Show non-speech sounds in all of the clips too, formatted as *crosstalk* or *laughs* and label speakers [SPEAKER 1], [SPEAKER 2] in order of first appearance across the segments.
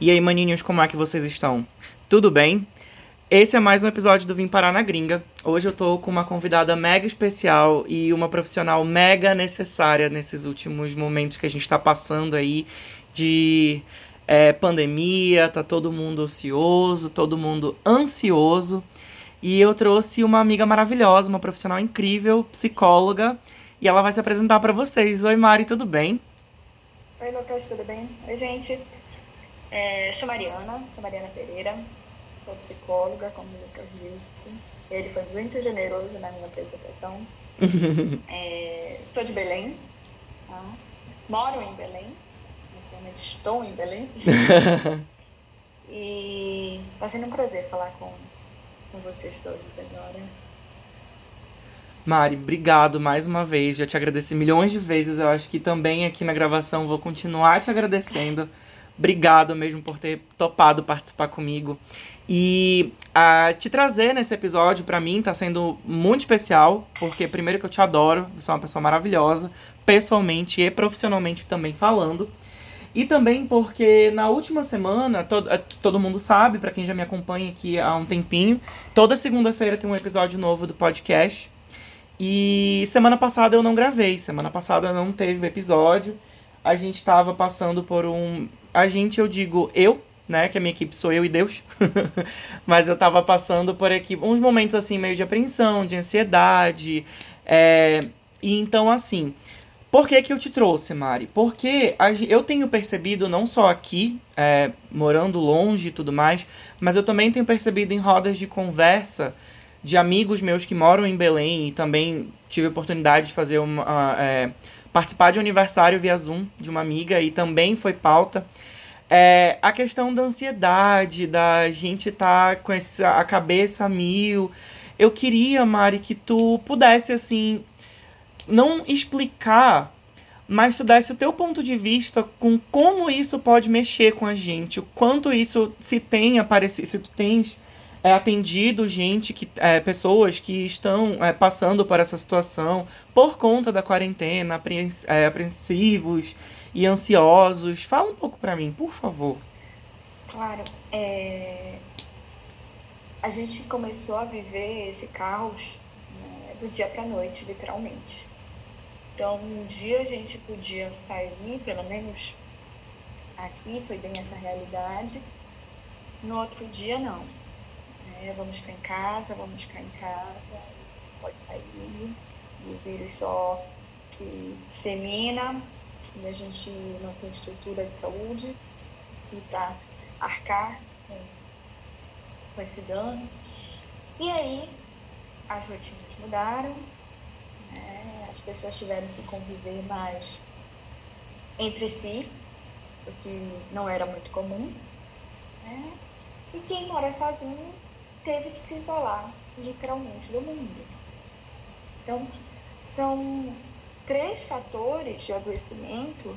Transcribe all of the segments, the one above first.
[SPEAKER 1] E aí, maninhos, como é que vocês estão? Tudo bem? Esse é mais um episódio do Vim Parar na Gringa. Hoje eu tô com uma convidada mega especial e uma profissional mega necessária nesses últimos momentos que a gente tá passando aí de é, pandemia, tá todo mundo ocioso, todo mundo ansioso. E eu trouxe uma amiga maravilhosa, uma profissional incrível, psicóloga, e ela vai se apresentar para vocês. Oi, Mari, tudo bem?
[SPEAKER 2] Oi, Lucas, tudo bem? Oi, gente. É, sou Mariana, sou Mariana Pereira, sou psicóloga, como o Lucas disse. Ele foi muito generoso na minha apresentação. *laughs* é, sou de Belém, tá? moro em Belém, inicialmente estou em Belém. *laughs* e está sendo um prazer falar com, com vocês todos agora.
[SPEAKER 1] Mari, obrigado mais uma vez. Já te agradeci milhões de vezes. Eu acho que também aqui na gravação vou continuar te agradecendo. Obrigado mesmo por ter topado participar comigo. E uh, te trazer nesse episódio, para mim, tá sendo muito especial, porque primeiro que eu te adoro, você é uma pessoa maravilhosa, pessoalmente e profissionalmente também falando. E também porque na última semana, todo, todo mundo sabe, para quem já me acompanha aqui há um tempinho, toda segunda-feira tem um episódio novo do podcast. E semana passada eu não gravei, semana passada não teve episódio. A gente estava passando por um a gente, eu digo eu, né? Que a minha equipe sou eu e Deus. *laughs* Mas eu tava passando por aqui uns momentos assim, meio de apreensão, de ansiedade. É... E então, assim. Por que, que eu te trouxe, Mari? Porque eu tenho percebido, não só aqui, é, morando longe e tudo mais, mas eu também tenho percebido em rodas de conversa de amigos meus que moram em Belém e também tive a oportunidade de fazer uma. É, participar de um aniversário via Zoom de uma amiga e também foi pauta. É, a questão da ansiedade, da gente estar tá com essa, a cabeça mil. Eu queria, Mari, que tu pudesse, assim, não explicar, mas tu desse o teu ponto de vista com como isso pode mexer com a gente, o quanto isso se tem aparecido, se tu tens é, atendido gente que é, pessoas que estão é, passando por essa situação por conta da quarentena, apreens é, apreensivos e ansiosos. Fala um pouco para mim, por favor.
[SPEAKER 2] Claro, é... a gente começou a viver esse caos né, do dia para noite, literalmente. Então, um dia a gente podia sair, pelo menos aqui foi bem essa realidade. No outro dia, não né? Vamos ficar em casa, vamos ficar em casa, pode sair, o vírus só se dissemina e a gente não tem estrutura de saúde aqui para arcar com, com esse dano. E aí as rotinas mudaram, né? as pessoas tiveram que conviver mais entre si, o que não era muito comum. Né? E quem mora sozinho teve que se isolar literalmente do mundo. Então, são três fatores de adoecimento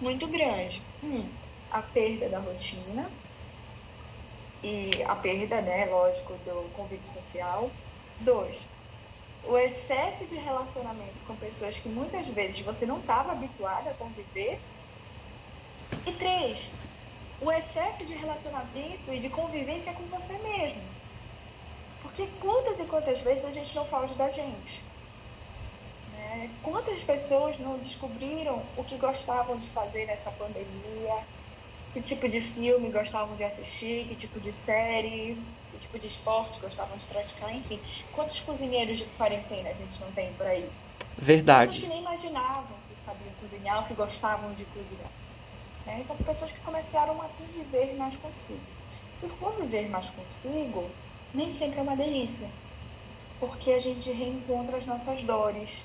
[SPEAKER 2] muito grandes. Um, a perda da rotina e a perda, né, lógico, do convívio social. Dois, o excesso de relacionamento com pessoas que muitas vezes você não estava habituado a conviver. E três, o excesso de relacionamento e de convivência com você mesmo. Porque quantas e quantas vezes a gente não foge da gente? Né? Quantas pessoas não descobriram o que gostavam de fazer nessa pandemia? Que tipo de filme gostavam de assistir? Que tipo de série? Que tipo de esporte gostavam de praticar? Enfim, quantos cozinheiros de quarentena a gente não tem por aí?
[SPEAKER 1] Verdade.
[SPEAKER 2] Pessoas que nem imaginavam que sabiam cozinhar ou que gostavam de cozinhar. Né? Então, pessoas que começaram a conviver mais consigo. E conviver mais consigo nem sempre é uma delícia, porque a gente reencontra as nossas dores,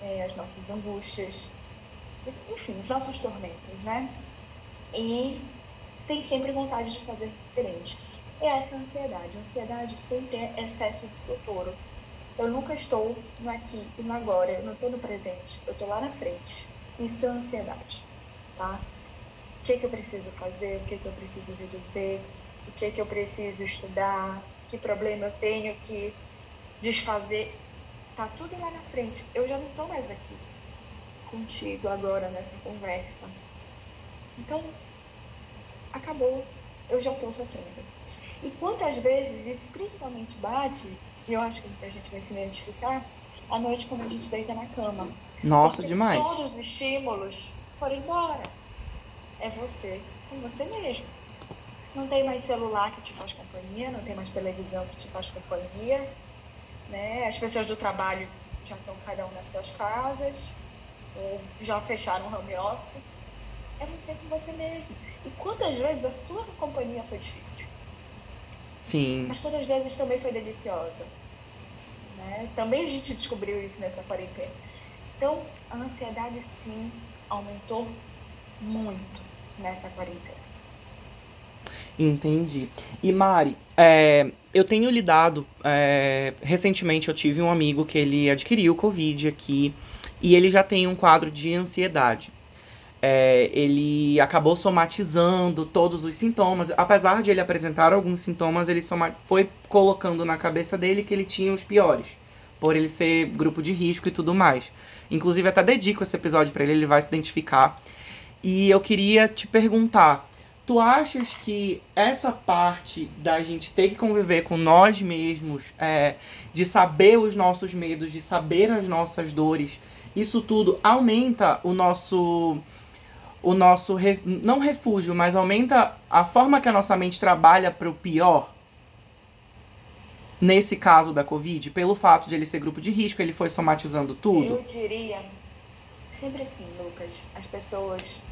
[SPEAKER 2] é, as nossas angústias, enfim, os nossos tormentos, né? E tem sempre vontade de fazer diferente. E essa é a ansiedade. A ansiedade sempre é excesso de futuro. Eu nunca estou no aqui e no agora, eu não estou no presente, eu estou lá na frente. Isso é ansiedade, tá? O que, que eu preciso fazer, o que, que eu preciso resolver, o que, que eu preciso estudar, que problema eu tenho que desfazer. Tá tudo lá na frente. Eu já não estou mais aqui contigo agora nessa conversa. Então, acabou, eu já estou sofrendo. E quantas vezes isso principalmente bate, e eu acho que a gente vai se identificar, à noite quando a gente deita na cama.
[SPEAKER 1] Nossa,
[SPEAKER 2] Porque
[SPEAKER 1] demais.
[SPEAKER 2] Todos os estímulos foram embora. É você com você mesmo. Não tem mais celular que te faz companhia, não tem mais televisão que te faz companhia. Né? As pessoas do trabalho já estão cada um nas suas casas, ou já fecharam o home office. É você com você mesmo. E quantas vezes a sua companhia foi difícil?
[SPEAKER 1] Sim.
[SPEAKER 2] Mas quantas vezes também foi deliciosa? Né? Também a gente descobriu isso nessa quarentena. Então, a ansiedade sim aumentou muito nessa quarentena.
[SPEAKER 1] Entendi. E Mari, é, eu tenho lidado. é, recentemente eu tive um amigo que ele adquiriu Covid aqui e ele já tem um quadro de ansiedade. É, ele acabou somatizando todos os sintomas. Apesar de ele apresentar alguns sintomas, ele soma- foi colocando na cabeça dele que ele tinha os piores. Por ele ser grupo de risco e tudo mais. Inclusive, até dedico esse episódio pra ele, ele vai se identificar. E eu queria te perguntar: tu achas que essa parte da gente ter que conviver com nós mesmos, é, de saber os nossos medos, de saber as nossas dores, isso tudo aumenta o nosso. O nosso. re- não refúgio, mas aumenta a forma que a nossa mente trabalha para o pior? Nesse caso da Covid, pelo fato de ele ser grupo de risco, ele foi somatizando tudo?
[SPEAKER 2] Eu diria, sempre assim, Lucas, as pessoas,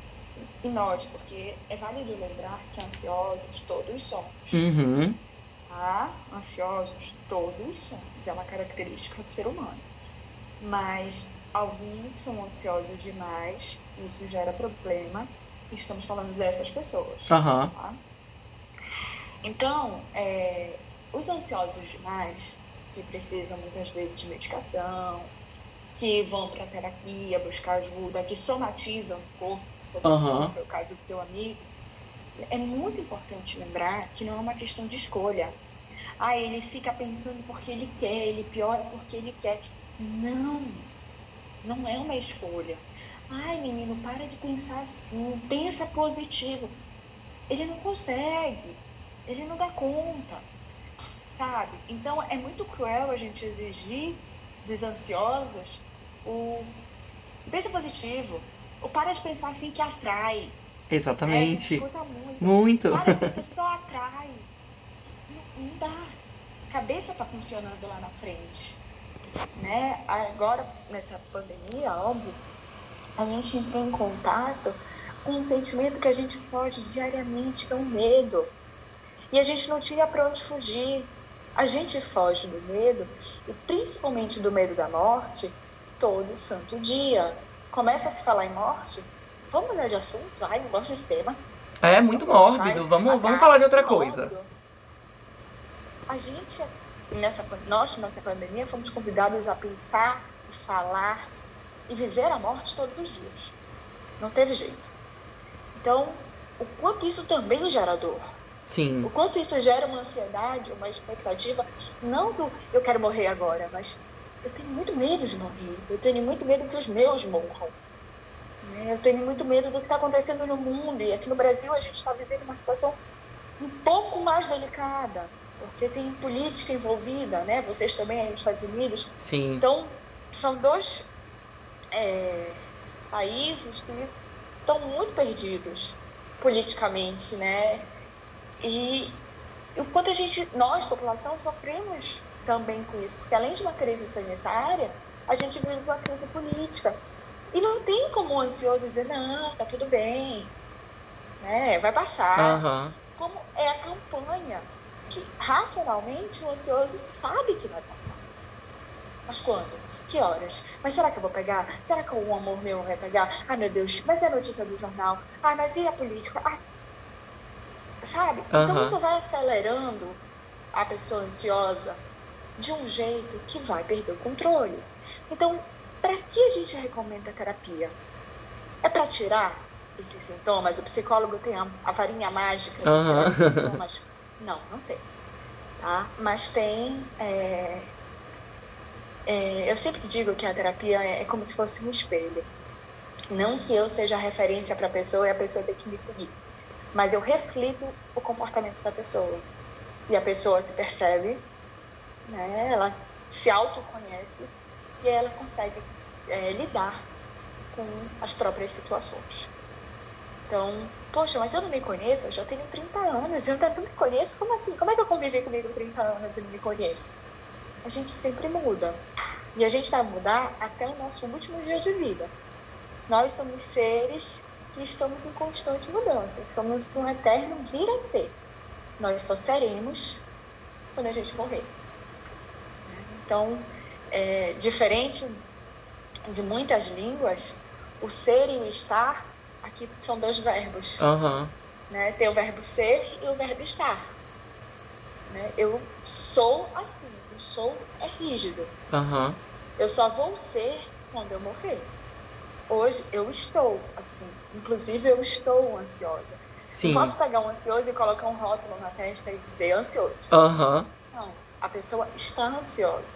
[SPEAKER 2] e nós, porque é válido lembrar que ansiosos todos somos,
[SPEAKER 1] Uhum.
[SPEAKER 2] tá? Ansiosos todos somos, é uma característica do ser humano. Mas alguns são ansiosos demais, isso gera problema, estamos falando dessas pessoas.
[SPEAKER 1] Aham.
[SPEAKER 2] tá? Então, é, os ansiosos demais, que precisam muitas vezes de medicação, que vão para terapia buscar ajuda, que somatizam o corpo, como
[SPEAKER 1] Aham.
[SPEAKER 2] foi o caso do teu amigo, é muito importante lembrar que não é uma questão de escolha. Ah, ele fica pensando porque ele quer, ele piora porque ele quer. Não, não é uma escolha. Ai, menino, para de pensar assim, pensa positivo. Ele não consegue, ele não dá conta, sabe? Então é muito cruel a gente exigir dos ansiosos o pensa positivo, o para de pensar assim que atrai.
[SPEAKER 1] Exatamente.
[SPEAKER 2] escuta muito.
[SPEAKER 1] Muito.
[SPEAKER 2] Para, *laughs* só atrai. Não, não dá. A cabeça tá funcionando lá na frente. Né? Agora, nessa pandemia, óbvio, a gente entrou em contato com um sentimento que a gente foge diariamente, que é o medo. E a gente não tinha para onde fugir. A gente foge do medo, e principalmente do medo da morte, todo santo dia. Começa a se falar em morte, vamos mudar de assunto? Ai, não gosto desse tema.
[SPEAKER 1] É muito mórbido. Vamos, vamos falar de outra coisa.
[SPEAKER 2] A gente, nessa, nós, nessa pandemia, fomos convidados a pensar, falar e viver a morte todos os dias. Não teve jeito. Então, o quanto isso também gera dor.
[SPEAKER 1] Sim.
[SPEAKER 2] O quanto isso gera uma ansiedade, uma expectativa, não do eu quero morrer agora, mas eu tenho muito medo de morrer. Eu tenho muito medo que os meus morram. né? Eu tenho muito medo do que está acontecendo no mundo. E aqui no Brasil a gente está vivendo uma situação um pouco mais delicada, porque tem política envolvida, né? Vocês também aí nos Estados Unidos.
[SPEAKER 1] Sim.
[SPEAKER 2] Então, são dois é, países que estão muito perdidos politicamente, né? E o quanto a gente, nós, população, sofremos também com isso, porque além de uma crise sanitária, a gente vive uma crise política. E não tem como o ansioso dizer, não, tá tudo bem, né? Vai passar.
[SPEAKER 1] Aham.
[SPEAKER 2] Como é a campanha, que racionalmente o ansioso sabe que vai passar. Mas quando? Que horas? Mas será que eu vou pegar? Será que o amor meu vai pegar? Ai, meu Deus, mas é a notícia do jornal? Ai, mas e a política? Ai, sabe? Então
[SPEAKER 1] Aham.
[SPEAKER 2] isso vai acelerando a pessoa ansiosa de um jeito que vai perder o controle. Então, para que a gente recomenda terapia? É para tirar esses sintomas? O psicólogo tem a, a varinha mágica de tirar os *laughs* sintomas? Não, não tem. Tá? Mas tem. é, é, eu sempre digo que a terapia é, é como se fosse um espelho. Não que eu seja a referência para a pessoa e a pessoa tem que me seguir. mas eu reflito o comportamento da pessoa. E a pessoa se percebe, né? ela se autoconhece e ela consegue é, lidar com as próprias situações. Então, poxa, mas eu não me conheço, eu já tenho 30 anos, eu não me conheço? Como assim? Como é que eu convivi comigo 30 anos e não me conheço? A gente sempre muda. E a gente vai mudar até o nosso último dia de vida. Nós somos seres que estamos em constante mudança. Somos um eterno vir a ser. Nós só seremos quando a gente morrer. Então, é, diferente de muitas línguas, o ser e o estar aqui são dois verbos.
[SPEAKER 1] Uhum.
[SPEAKER 2] Né? Tem o verbo ser e o verbo estar. Né? Eu sou assim, o sou é rígido.
[SPEAKER 1] Uhum.
[SPEAKER 2] Eu só vou ser quando eu morrer. Hoje eu estou assim. Inclusive eu estou ansiosa.
[SPEAKER 1] Sim.
[SPEAKER 2] Não posso pegar um ansioso e colocar um rótulo na testa e dizer ansioso.
[SPEAKER 1] Uhum.
[SPEAKER 2] Não. A pessoa está ansiosa.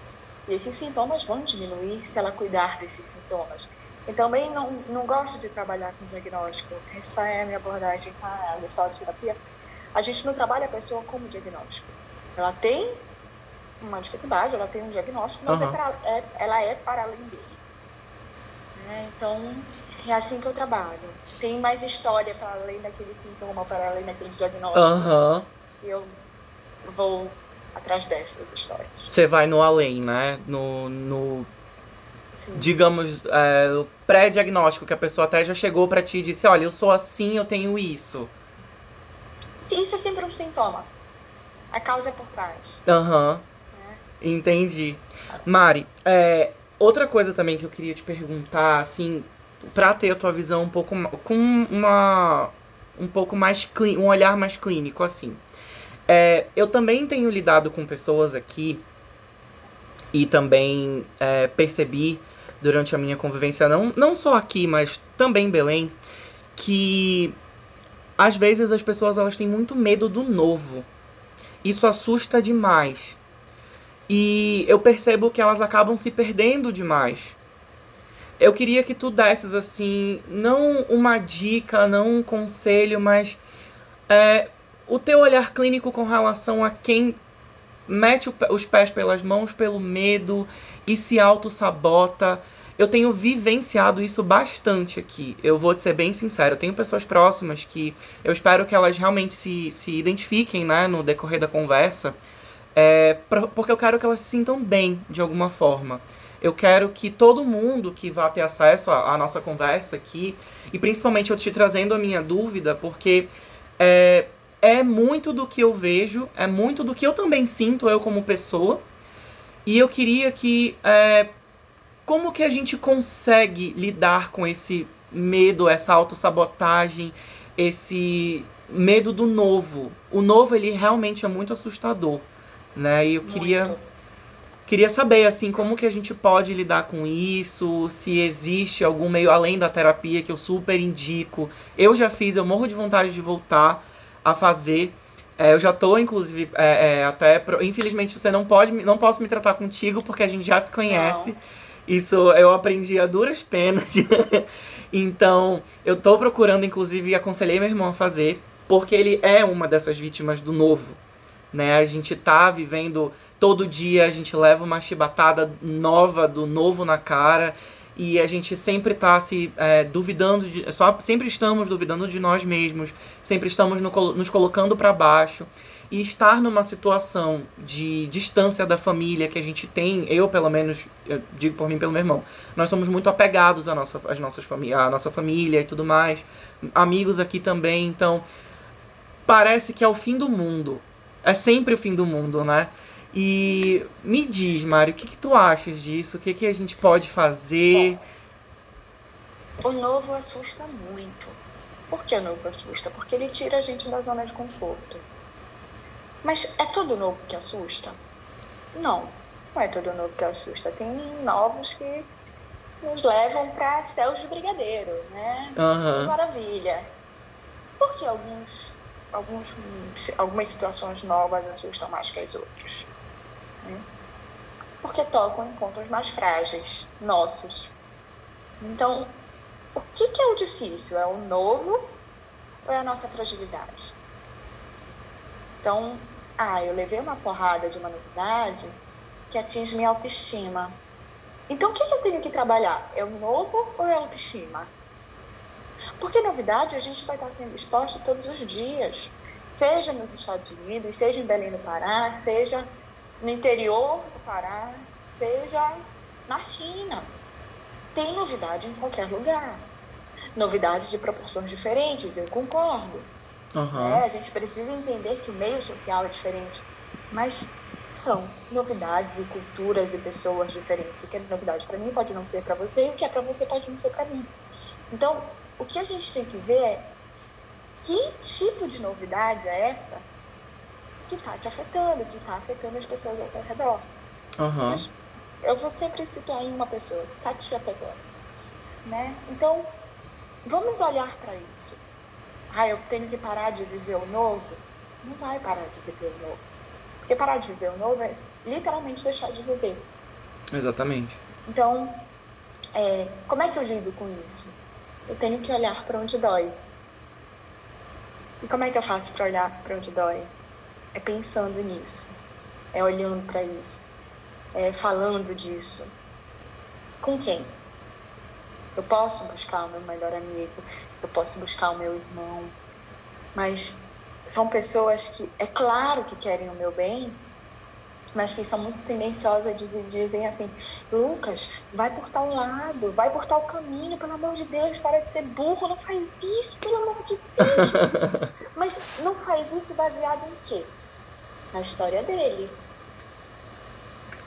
[SPEAKER 2] E esses sintomas vão diminuir se ela cuidar desses sintomas. E também não, não gosto de trabalhar com diagnóstico. Essa é a minha abordagem com a gestalt terapia. A gente não trabalha a pessoa como diagnóstico. Ela tem uma dificuldade, ela tem um diagnóstico, mas uhum. é pra, é, ela é para além dele. Né? Então, é assim que eu trabalho. Tem mais história para além daquele sintoma, para além daquele diagnóstico.
[SPEAKER 1] Uhum.
[SPEAKER 2] Eu vou atrás dessas histórias.
[SPEAKER 1] Você vai no além, né? No, no digamos, é, o pré-diagnóstico, que a pessoa até já chegou para ti e disse, olha, eu sou assim, eu tenho isso.
[SPEAKER 2] Sim, isso é sempre um sintoma. A causa é por trás.
[SPEAKER 1] Aham. Uhum. É. Entendi. Mari, é, outra coisa também que eu queria te perguntar, assim, pra ter a tua visão um pouco com uma um pouco mais um olhar mais clínico assim. É, eu também tenho lidado com pessoas aqui e também é, percebi durante a minha convivência, não, não só aqui, mas também em Belém, que às vezes as pessoas elas têm muito medo do novo. Isso assusta demais. E eu percebo que elas acabam se perdendo demais. Eu queria que tu desses assim, não uma dica, não um conselho, mas é, o teu olhar clínico com relação a quem mete os pés pelas mãos pelo medo e se auto-sabota. Eu tenho vivenciado isso bastante aqui. Eu vou te ser bem sincero. Eu tenho pessoas próximas que eu espero que elas realmente se, se identifiquem né, no decorrer da conversa. É, porque eu quero que elas se sintam bem de alguma forma. Eu quero que todo mundo que vá ter acesso à, à nossa conversa aqui, e principalmente eu te trazendo a minha dúvida, porque é, é muito do que eu vejo, é muito do que eu também sinto, eu como pessoa. E eu queria que. É, como que a gente consegue lidar com esse medo, essa autossabotagem, esse medo do novo? O novo, ele realmente é muito assustador, né? E eu queria. Muito. Queria saber, assim, como que a gente pode lidar com isso, se existe algum meio além da terapia que eu super indico. Eu já fiz, eu morro de vontade de voltar, a fazer. É, eu já tô, inclusive, é, é, até. Pro... Infelizmente, você não pode. Não posso me tratar contigo, porque a gente já se conhece. Não. Isso eu aprendi a duras penas. *laughs* então, eu tô procurando, inclusive, aconselhei meu irmão a fazer, porque ele é uma dessas vítimas do novo. Né? A gente tá vivendo todo dia, a gente leva uma chibatada nova do novo na cara e a gente sempre está se é, duvidando, de, só, sempre estamos duvidando de nós mesmos, sempre estamos no, nos colocando para baixo. E estar numa situação de distância da família que a gente tem, eu pelo menos, eu digo por mim pelo meu irmão, nós somos muito apegados à nossa, às nossas à nossa família e tudo mais, amigos aqui também, então parece que é o fim do mundo. É sempre o fim do mundo, né? E me diz, Mário, o que, que tu achas disso? O que, que a gente pode fazer?
[SPEAKER 2] Bom, o novo assusta muito. Por que o novo assusta? Porque ele tira a gente da zona de conforto. Mas é todo novo que assusta? Não, não é todo novo que assusta. Tem novos que nos levam para céus de brigadeiro, né?
[SPEAKER 1] Uhum.
[SPEAKER 2] Que maravilha. Por que alguns, alguns, algumas situações novas assustam mais que as outras? Porque tocam em pontos mais frágeis, nossos. Então, o que, que é o difícil? É o novo ou é a nossa fragilidade? Então, ah, eu levei uma porrada de uma novidade que atinge minha autoestima. Então, o que, que eu tenho que trabalhar? É o novo ou é a autoestima? Porque novidade a gente vai estar sendo exposto todos os dias, seja nos Estados Unidos, seja em Belém do Pará, seja no interior do Pará, seja na China. Tem novidade em qualquer lugar. Novidades de proporções diferentes, eu concordo. Uhum. É, a gente precisa entender que o meio social é diferente, mas são novidades e culturas e pessoas diferentes. O que é novidade para mim pode não ser para você e o que é para você pode não ser para mim. Então, o que a gente tem que ver é que tipo de novidade é essa que está te afetando, que está afetando as pessoas ao teu redor. Uhum. Eu vou sempre situar em uma pessoa que está te afetando. Né? Então, vamos olhar para isso ah, eu tenho que parar de viver o novo, não vai parar de viver o novo. Porque parar de viver o novo é literalmente deixar de viver.
[SPEAKER 1] Exatamente.
[SPEAKER 2] Então, é, como é que eu lido com isso? Eu tenho que olhar para onde dói. E como é que eu faço para olhar para onde dói? É pensando nisso, é olhando para isso, é falando disso. Com quem? Eu posso buscar o meu melhor amigo, eu posso buscar o meu irmão, mas são pessoas que, é claro que querem o meu bem, mas que são muito tendenciosas e dizem assim: Lucas, vai por tal lado, vai por tal caminho, pelo amor de Deus, para de ser burro, não faz isso, pelo amor de Deus. *laughs* mas não faz isso baseado em quê? Na história dele.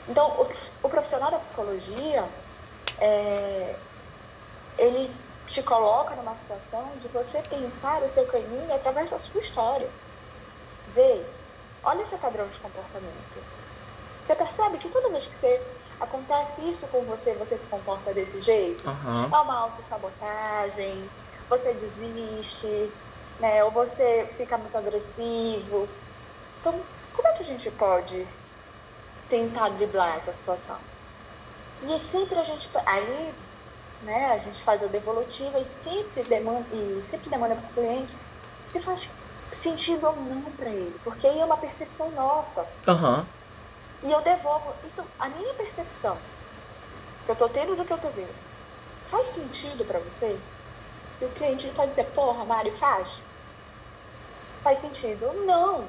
[SPEAKER 2] Então, o, o profissional da psicologia, é, ele te coloca numa situação de você pensar o seu caminho através da sua história. Vê, olha seu padrão de comportamento. Você percebe que toda vez que você acontece isso com você, você se comporta desse jeito? Uhum. É uma autossabotagem, você desiste, né? Ou você fica muito agressivo. Então, como é que a gente pode tentar driblar essa situação? E é sempre a gente. Aí né? A gente faz a devolutiva e sempre demanda, e sempre demanda para o cliente se faz sentido ou não para ele, porque aí é uma percepção nossa.
[SPEAKER 1] Uhum.
[SPEAKER 2] E eu devolvo isso, a minha percepção que eu tô tendo do que eu tô vendo. Faz sentido para você? E o cliente pode dizer, porra, Mário, faz? Faz sentido? Não,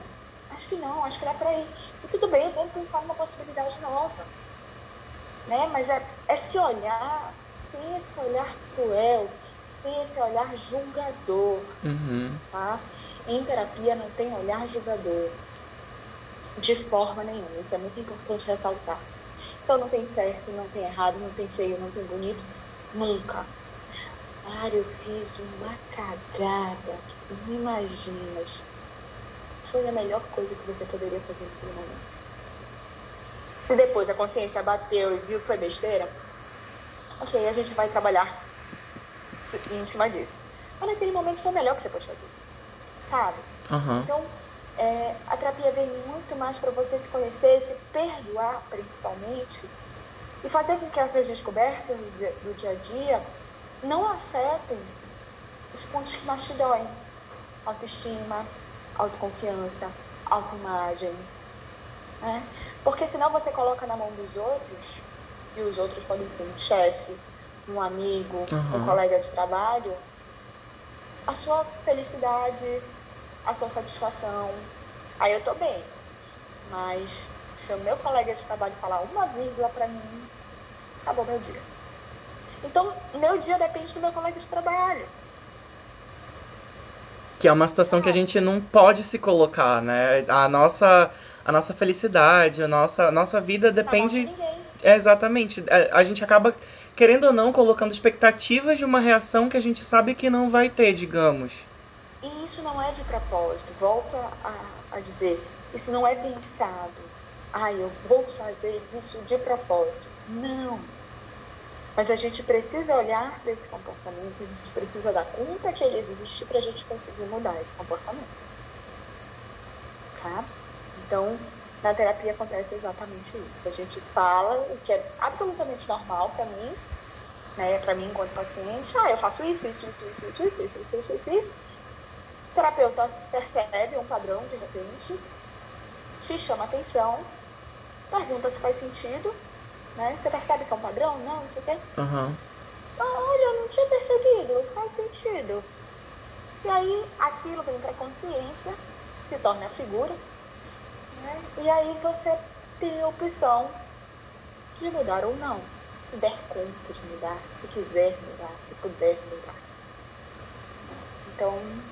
[SPEAKER 2] acho que não, acho que dá para ir. E tudo bem, vamos pensar numa possibilidade nova. Né? Mas é, é se olhar sem esse olhar cruel, sem esse olhar julgador,
[SPEAKER 1] uhum.
[SPEAKER 2] tá? Em terapia não tem olhar julgador, de forma nenhuma. Isso é muito importante ressaltar. Então não tem certo, não tem errado, não tem feio, não tem bonito, nunca. Ah, eu fiz uma cagada que tu não imaginas. Foi a melhor coisa que você poderia fazer naquele momento. Se depois a consciência bateu e viu que foi besteira, ok, a gente vai trabalhar em cima disso. Mas naquele momento foi o melhor que você pode fazer, sabe?
[SPEAKER 1] Uhum.
[SPEAKER 2] Então, é, a terapia vem muito mais para você se conhecer, se perdoar, principalmente, e fazer com que essas descobertas do dia, do dia a dia não afetem os pontos que mais te doem. Autoestima, autoconfiança, autoimagem. Né? Porque senão você coloca na mão dos outros e os outros podem ser um chefe, um amigo, uhum. um colega de trabalho, a sua felicidade, a sua satisfação. Aí eu tô bem. Mas se o meu colega de trabalho falar uma vírgula para mim, acabou meu dia. Então, meu dia depende do meu colega de trabalho.
[SPEAKER 1] Que é uma situação que a gente não pode se colocar, né? A nossa, a nossa felicidade, a nossa, a nossa vida depende.
[SPEAKER 2] Não,
[SPEAKER 1] é, exatamente. A, é, a gente acaba, querendo ou não, colocando expectativas de uma reação que a gente sabe que não vai ter, digamos.
[SPEAKER 2] E isso não é de propósito. Volto a, a dizer, isso não é pensado. Ah, eu vou fazer isso de propósito. Não. Mas a gente precisa olhar para esse comportamento, a gente precisa dar conta que ele existe para a gente conseguir mudar esse comportamento. Tá? Então, na terapia acontece exatamente isso. A gente fala o que é absolutamente normal para mim, né, para mim enquanto paciente. Ah, eu faço isso, isso, isso, isso, isso, isso, isso, isso, isso, isso. terapeuta percebe um padrão de repente, te chama atenção, pergunta se faz sentido, né? Você percebe que é um padrão? Não, não sei o quê. Ah, olha, não tinha percebido, faz sentido. E aí aquilo vem para consciência, se torna figura, né? e aí você tem a opção de mudar ou não. Se der conta de mudar, se quiser mudar, se puder mudar. Então,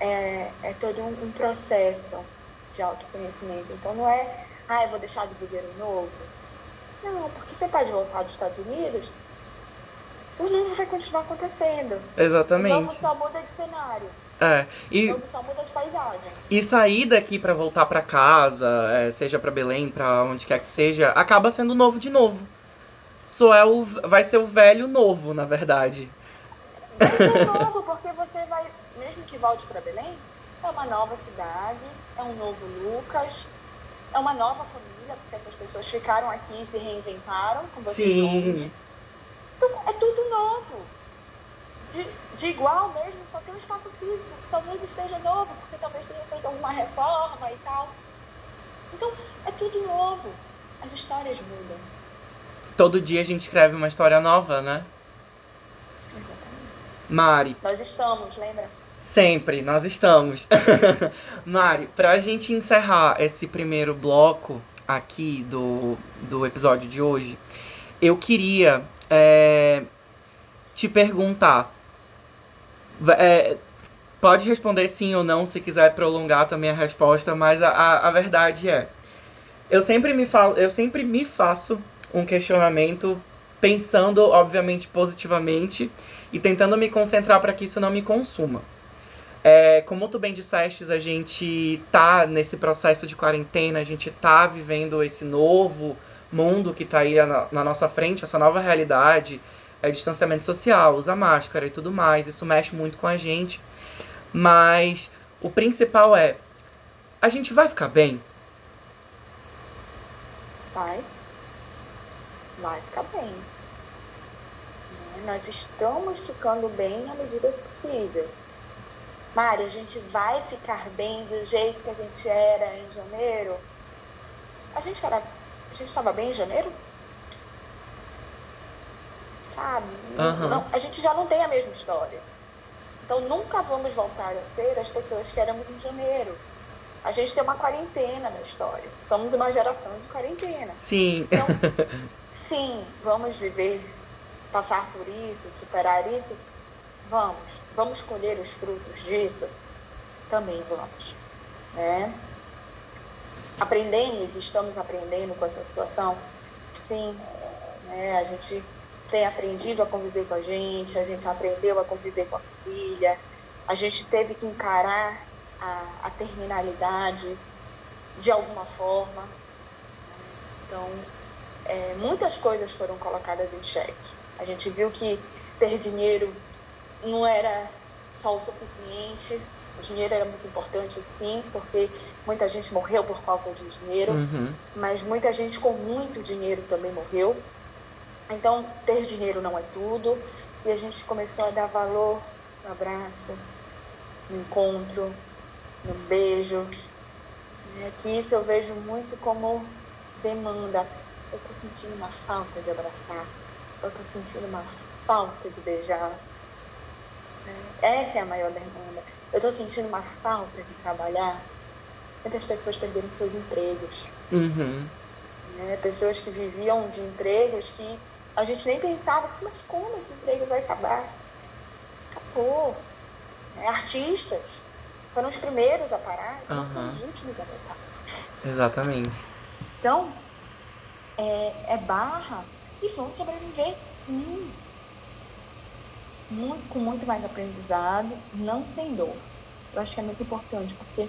[SPEAKER 2] é, é todo um, um processo de autoconhecimento. Então, não é, ah, eu vou deixar de viver o novo. Não, porque você pode voltar dos Estados Unidos, o novo vai continuar acontecendo. O
[SPEAKER 1] Exatamente.
[SPEAKER 2] novo só muda de cenário.
[SPEAKER 1] É.
[SPEAKER 2] O
[SPEAKER 1] E,
[SPEAKER 2] novo só muda de paisagem.
[SPEAKER 1] e sair daqui pra voltar pra casa, é, seja pra Belém, pra onde quer que seja, acaba sendo novo de novo. Só é o. Vai ser o velho novo, na verdade.
[SPEAKER 2] Vai ser *laughs* novo, porque você vai, mesmo que volte para Belém, é uma nova cidade, é um novo Lucas, é uma nova família, porque essas pessoas ficaram aqui e se reinventaram com você
[SPEAKER 1] Sim.
[SPEAKER 2] Então, é tudo novo. De, de igual mesmo, só tem um espaço físico que talvez esteja novo, porque talvez tenha feito alguma reforma e tal. Então, é tudo novo. As histórias mudam.
[SPEAKER 1] Todo dia a gente escreve uma história nova, né? Mari,
[SPEAKER 2] Nós estamos, lembra?
[SPEAKER 1] Sempre, nós estamos. *laughs* Mari, pra gente encerrar esse primeiro bloco aqui do, do episódio de hoje, eu queria é, te perguntar. É, pode responder sim ou não, se quiser prolongar também a resposta, mas a, a, a verdade é. Eu sempre me falo, eu sempre me faço um questionamento pensando, obviamente, positivamente e tentando me concentrar para que isso não me consuma. É, como tu bem disseste, a gente tá nesse processo de quarentena, a gente tá vivendo esse novo mundo que tá aí na, na nossa frente, essa nova realidade, é distanciamento social, usa máscara e tudo mais, isso mexe muito com a gente. Mas o principal é, a gente vai ficar bem?
[SPEAKER 2] Vai. Vai ficar bem. Nós estamos ficando bem na medida possível. Mário, a gente vai ficar bem do jeito que a gente era em janeiro? A gente era. A gente estava bem em janeiro? Sabe?
[SPEAKER 1] Aham.
[SPEAKER 2] Não, a gente já não tem a mesma história. Então nunca vamos voltar a ser as pessoas que éramos em janeiro. A gente tem uma quarentena na história. Somos uma geração de quarentena.
[SPEAKER 1] Sim.
[SPEAKER 2] Então, *laughs* sim, vamos viver, passar por isso, superar isso? Vamos. Vamos colher os frutos disso? Também vamos. Né? Aprendemos, estamos aprendendo com essa situação? Sim. Né? A gente tem aprendido a conviver com a gente, a gente aprendeu a conviver com a família, a gente teve que encarar a, a terminalidade de alguma forma. Então, é, muitas coisas foram colocadas em xeque. A gente viu que ter dinheiro não era só o suficiente. O dinheiro era muito importante, sim, porque muita gente morreu por falta de dinheiro,
[SPEAKER 1] Uhum.
[SPEAKER 2] mas muita gente com muito dinheiro também morreu. Então, ter dinheiro não é tudo. E a gente começou a dar valor no abraço, no encontro, no beijo. Né? Que isso eu vejo muito como demanda. Eu tô sentindo uma falta de abraçar. Eu tô sentindo uma falta de beijar. Essa é a maior demanda. Eu tô sentindo uma falta de trabalhar. Muitas pessoas perderam seus empregos
[SPEAKER 1] Uhum.
[SPEAKER 2] né? Pessoas que viviam de empregos que a gente nem pensava, mas como esse emprego vai acabar? Acabou. Né? Artistas foram os primeiros a parar, são
[SPEAKER 1] Aham.
[SPEAKER 2] os últimos a voltar.
[SPEAKER 1] Exatamente.
[SPEAKER 2] Então, é, é barra e vão sobreviver, sim. Muito, com muito mais aprendizado, não sem dor. Eu acho que é muito importante, porque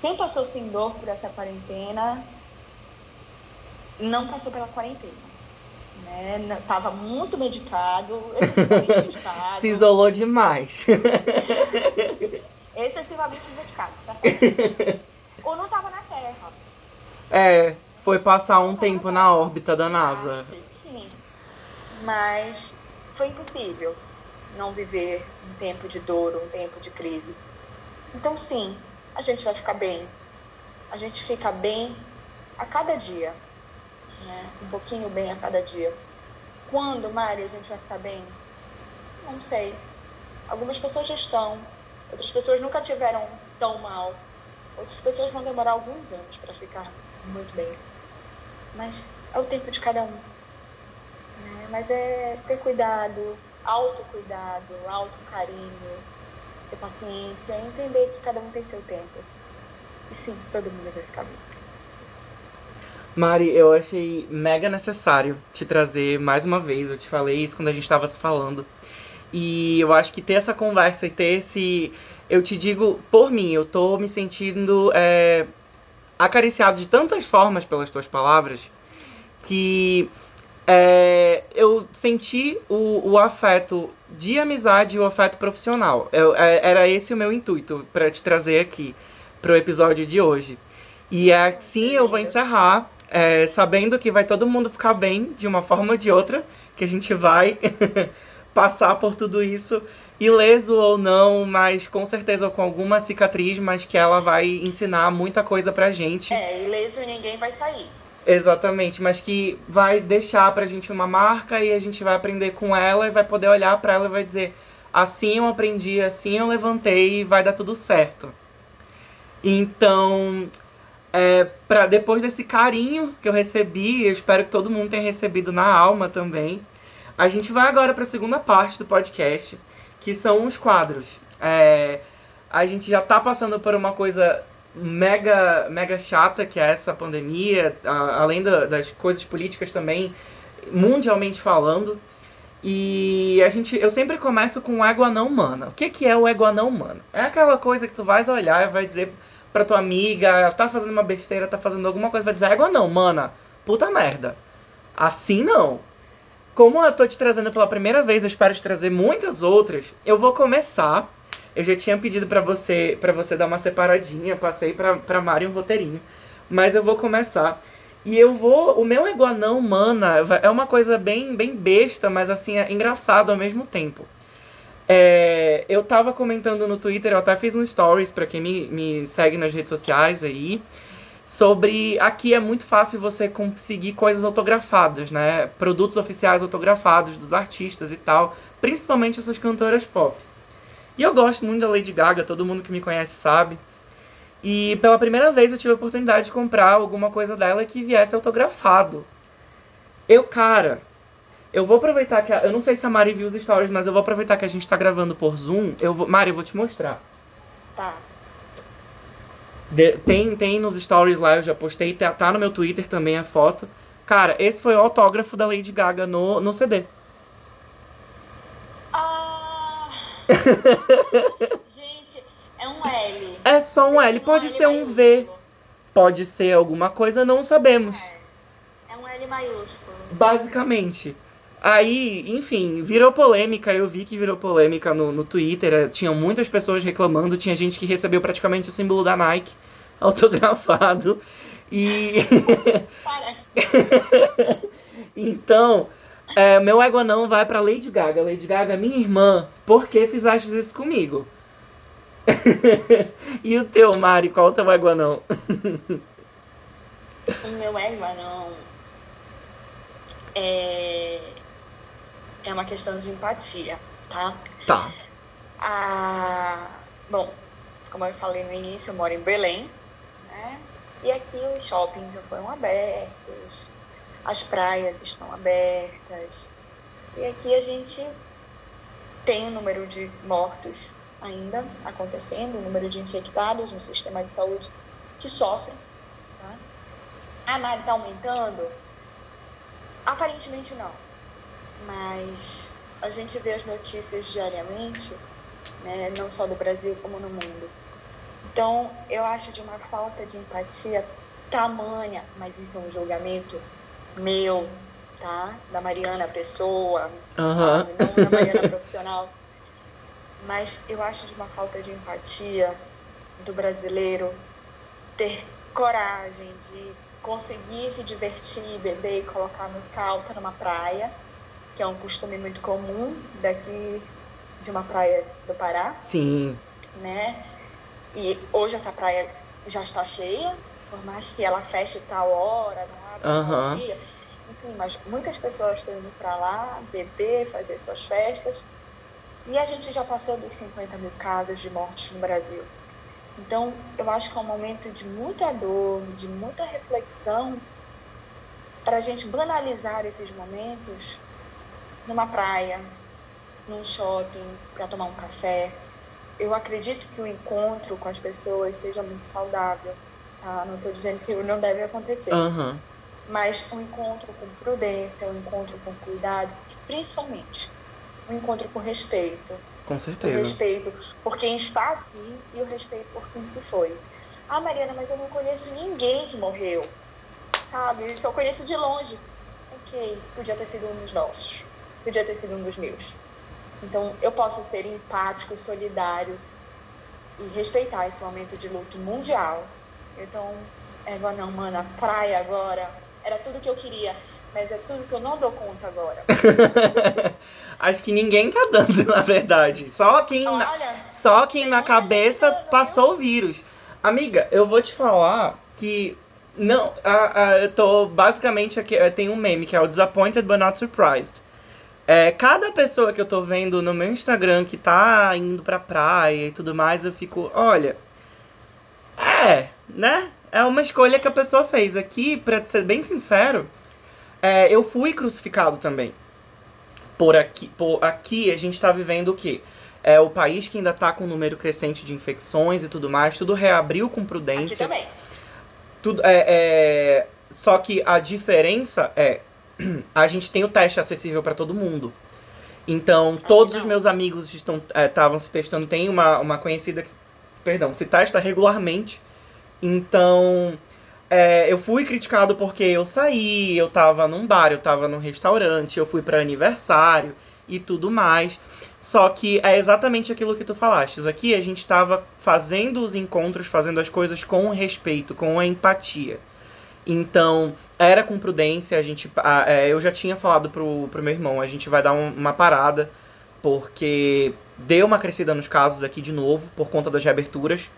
[SPEAKER 2] quem passou sem dor por essa quarentena não passou pela quarentena. Né? Tava muito medicado, excessivamente *laughs* medicado.
[SPEAKER 1] Se isolou demais. *laughs*
[SPEAKER 2] Excessivamente medicado, certo? *laughs* Ou não tava na Terra.
[SPEAKER 1] É, foi passar um tempo na órbita da NASA.
[SPEAKER 2] Ah, sim. Mas foi impossível. Não viver um tempo de dor, um tempo de crise. Então, sim, a gente vai ficar bem. A gente fica bem a cada dia, né? um pouquinho bem a cada dia. Quando, Mari, a gente vai ficar bem? Não sei. Algumas pessoas já estão, outras pessoas nunca tiveram tão mal, outras pessoas vão demorar alguns anos para ficar muito bem. Mas é o tempo de cada um. Né? Mas é ter cuidado, autocuidado, autocarinho, ter paciência, entender que cada um tem seu tempo. E sim, todo mundo vai ficar bem.
[SPEAKER 1] Mari, eu achei mega necessário te trazer mais uma vez. Eu te falei isso quando a gente estava se falando. E eu acho que ter essa conversa e ter esse. Eu te digo, por mim, eu tô me sentindo é, acariciado de tantas formas pelas tuas palavras que é, eu senti o, o afeto de amizade e o afeto profissional. Eu, é, era esse o meu intuito para te trazer aqui pro episódio de hoje. E assim eu vou encerrar, é, sabendo que vai todo mundo ficar bem de uma forma ou de outra, que a gente vai *laughs* passar por tudo isso, ileso ou não, mas com certeza com alguma cicatriz, mas que ela vai ensinar muita coisa pra gente.
[SPEAKER 2] É, ileso ninguém vai sair.
[SPEAKER 1] Exatamente, mas que vai deixar pra gente uma marca e a gente vai aprender com ela e vai poder olhar para ela e vai dizer: assim eu aprendi, assim eu levantei e vai dar tudo certo. Então, é, pra, depois desse carinho que eu recebi, eu espero que todo mundo tenha recebido na alma também. A gente vai agora para a segunda parte do podcast, que são os quadros. É, a gente já tá passando por uma coisa mega, mega chata que é essa pandemia, a, além da, das coisas políticas também, mundialmente falando. E a gente, eu sempre começo com o égua não humana. O que, que é o égua não humana? É aquela coisa que tu vais olhar e vai dizer pra tua amiga, ela tá fazendo uma besteira, tá fazendo alguma coisa, vai dizer égua não, mana, puta merda. Assim não. Como eu tô te trazendo pela primeira vez, eu espero te trazer muitas outras, eu vou começar eu já tinha pedido para você para você dar uma separadinha, passei pra Mari um roteirinho. Mas eu vou começar. E eu vou. O meu iguanão humana é uma coisa bem, bem besta, mas assim, é engraçado ao mesmo tempo. É, eu tava comentando no Twitter, eu até fiz um stories para quem me, me segue nas redes sociais aí. Sobre aqui é muito fácil você conseguir coisas autografadas, né? Produtos oficiais autografados dos artistas e tal. Principalmente essas cantoras pop. E eu gosto muito da Lady Gaga, todo mundo que me conhece sabe. E pela primeira vez eu tive a oportunidade de comprar alguma coisa dela que viesse autografado. Eu, cara, eu vou aproveitar que. A, eu não sei se a Mari viu os stories, mas eu vou aproveitar que a gente tá gravando por Zoom. Eu vou, Mari, eu vou te mostrar.
[SPEAKER 2] Tá.
[SPEAKER 1] De, tem, tem nos stories lá, eu já postei, tá, tá no meu Twitter também a foto. Cara, esse foi o autógrafo da Lady Gaga no, no CD.
[SPEAKER 2] Gente, é um L. É
[SPEAKER 1] só um L. Pode um ser L um V. Pode ser alguma coisa, não sabemos.
[SPEAKER 2] É. é um L maiúsculo.
[SPEAKER 1] Basicamente. Aí, enfim, virou polêmica. Eu vi que virou polêmica no, no Twitter. Tinham muitas pessoas reclamando. Tinha gente que recebeu praticamente o símbolo da Nike *laughs* autografado. E.
[SPEAKER 2] Parece. *laughs*
[SPEAKER 1] então, é, meu ego não vai pra Lady Gaga. Lady Gaga, minha irmã, por que fizeste isso comigo? *laughs* e o teu, Mari, qual o teu ego não?
[SPEAKER 2] o meu ego não é... é uma questão de empatia, tá?
[SPEAKER 1] Tá.
[SPEAKER 2] Ah, bom, como eu falei no início, eu moro em Belém, né? E aqui os shoppings já foram abertos, as praias estão abertas. E aqui a gente tem o número de mortos ainda acontecendo, o número de infectados no sistema de saúde que sofrem. Tá? Ah, mas está aumentando? Aparentemente não. Mas a gente vê as notícias diariamente, né, não só do Brasil como no mundo. Então, eu acho de uma falta de empatia tamanha, mas isso é um julgamento meu, tá? Da Mariana pessoa,
[SPEAKER 1] uhum.
[SPEAKER 2] não da Mariana profissional. Mas eu acho de uma falta de empatia do brasileiro ter coragem de conseguir se divertir, beber e colocar música alta numa praia, que é um costume muito comum daqui de uma praia do Pará.
[SPEAKER 1] Sim.
[SPEAKER 2] Né? E hoje essa praia já está cheia, por mais que ela feche tal hora, não tal dia. Enfim, mas muitas pessoas estão indo para lá beber, fazer suas festas. E a gente já passou dos 50 mil casos de mortes no Brasil. Então, eu acho que é um momento de muita dor, de muita reflexão, para a gente banalizar esses momentos numa praia, num shopping, para tomar um café. Eu acredito que o encontro com as pessoas seja muito saudável. Tá? Não estou dizendo que não deve acontecer,
[SPEAKER 1] Aham.
[SPEAKER 2] Mas um encontro com prudência, um encontro com cuidado, principalmente um encontro com respeito.
[SPEAKER 1] Com
[SPEAKER 2] O
[SPEAKER 1] certeza.
[SPEAKER 2] respeito por quem está aqui e o respeito por quem se foi. Ah, Mariana, mas eu não conheço ninguém que morreu. Sabe? Eu só conheço de longe. Ok, podia ter sido um dos nossos. Podia ter sido um dos meus. Então, eu posso ser empático, solidário e respeitar esse momento de luto mundial. Então, é, não, mano, praia agora era tudo que eu queria, mas é tudo que eu não dou conta agora. *laughs*
[SPEAKER 1] Acho que ninguém tá dando, *laughs* na verdade. Só quem, na,
[SPEAKER 2] Olha,
[SPEAKER 1] só quem na cabeça passou o vírus. Amiga, eu vou te falar que. Não, a, a- eu tô basicamente aqui. Tem um meme que é o Disappointed but Not Surprised. É, cada pessoa que eu tô vendo no meu Instagram que tá indo pra praia e tudo mais, eu fico, olha. É, né? É uma escolha que a pessoa fez. Aqui, pra ser bem sincero, é, eu fui crucificado também. Por aqui, por aqui a gente tá vivendo o quê? É o país que ainda tá com um número crescente de infecções e tudo mais, tudo reabriu com
[SPEAKER 2] aqui
[SPEAKER 1] prudência.
[SPEAKER 2] também.
[SPEAKER 1] Tudo, é, é, só que a diferença é *clears throat* a gente tem o teste acessível para todo mundo. Então, todos os meus amigos estavam se testando. Tem uma, uma conhecida que, perdão, se testa regularmente. Então, é, eu fui criticado porque eu saí, eu tava num bar, eu tava num restaurante, eu fui para aniversário e tudo mais. Só que é exatamente aquilo que tu falaste. Aqui a gente tava fazendo os encontros, fazendo as coisas com respeito, com a empatia. Então, era com prudência, a gente. a- é, eu já tinha falado pro, pro meu irmão, a gente vai dar um- uma parada, porque deu uma crescida nos casos aqui de novo, por conta das reaberturas.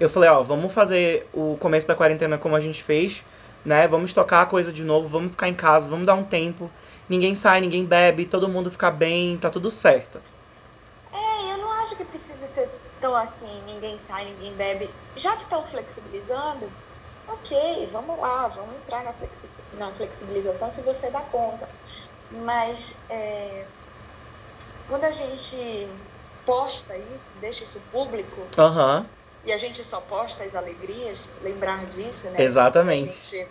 [SPEAKER 1] Eu falei, ó, vamos fazer o começo da quarentena como a gente fez, né? Vamos tocar a coisa de novo, vamos ficar em casa, vamos dar um tempo. Ninguém sai, ninguém bebe, todo mundo fica bem, tá tudo certo.
[SPEAKER 2] É, eu não acho que precisa ser tão assim, ninguém sai, ninguém bebe. Já que estão flexibilizando, ok, vamos lá, vamos entrar na, flexi- na flexibilização se você dá conta. Mas é, quando a gente posta isso, deixa isso público,
[SPEAKER 1] Aham,
[SPEAKER 2] e a gente só posta as alegrias, lembrar disso, né?
[SPEAKER 1] exatamente.
[SPEAKER 2] Gente,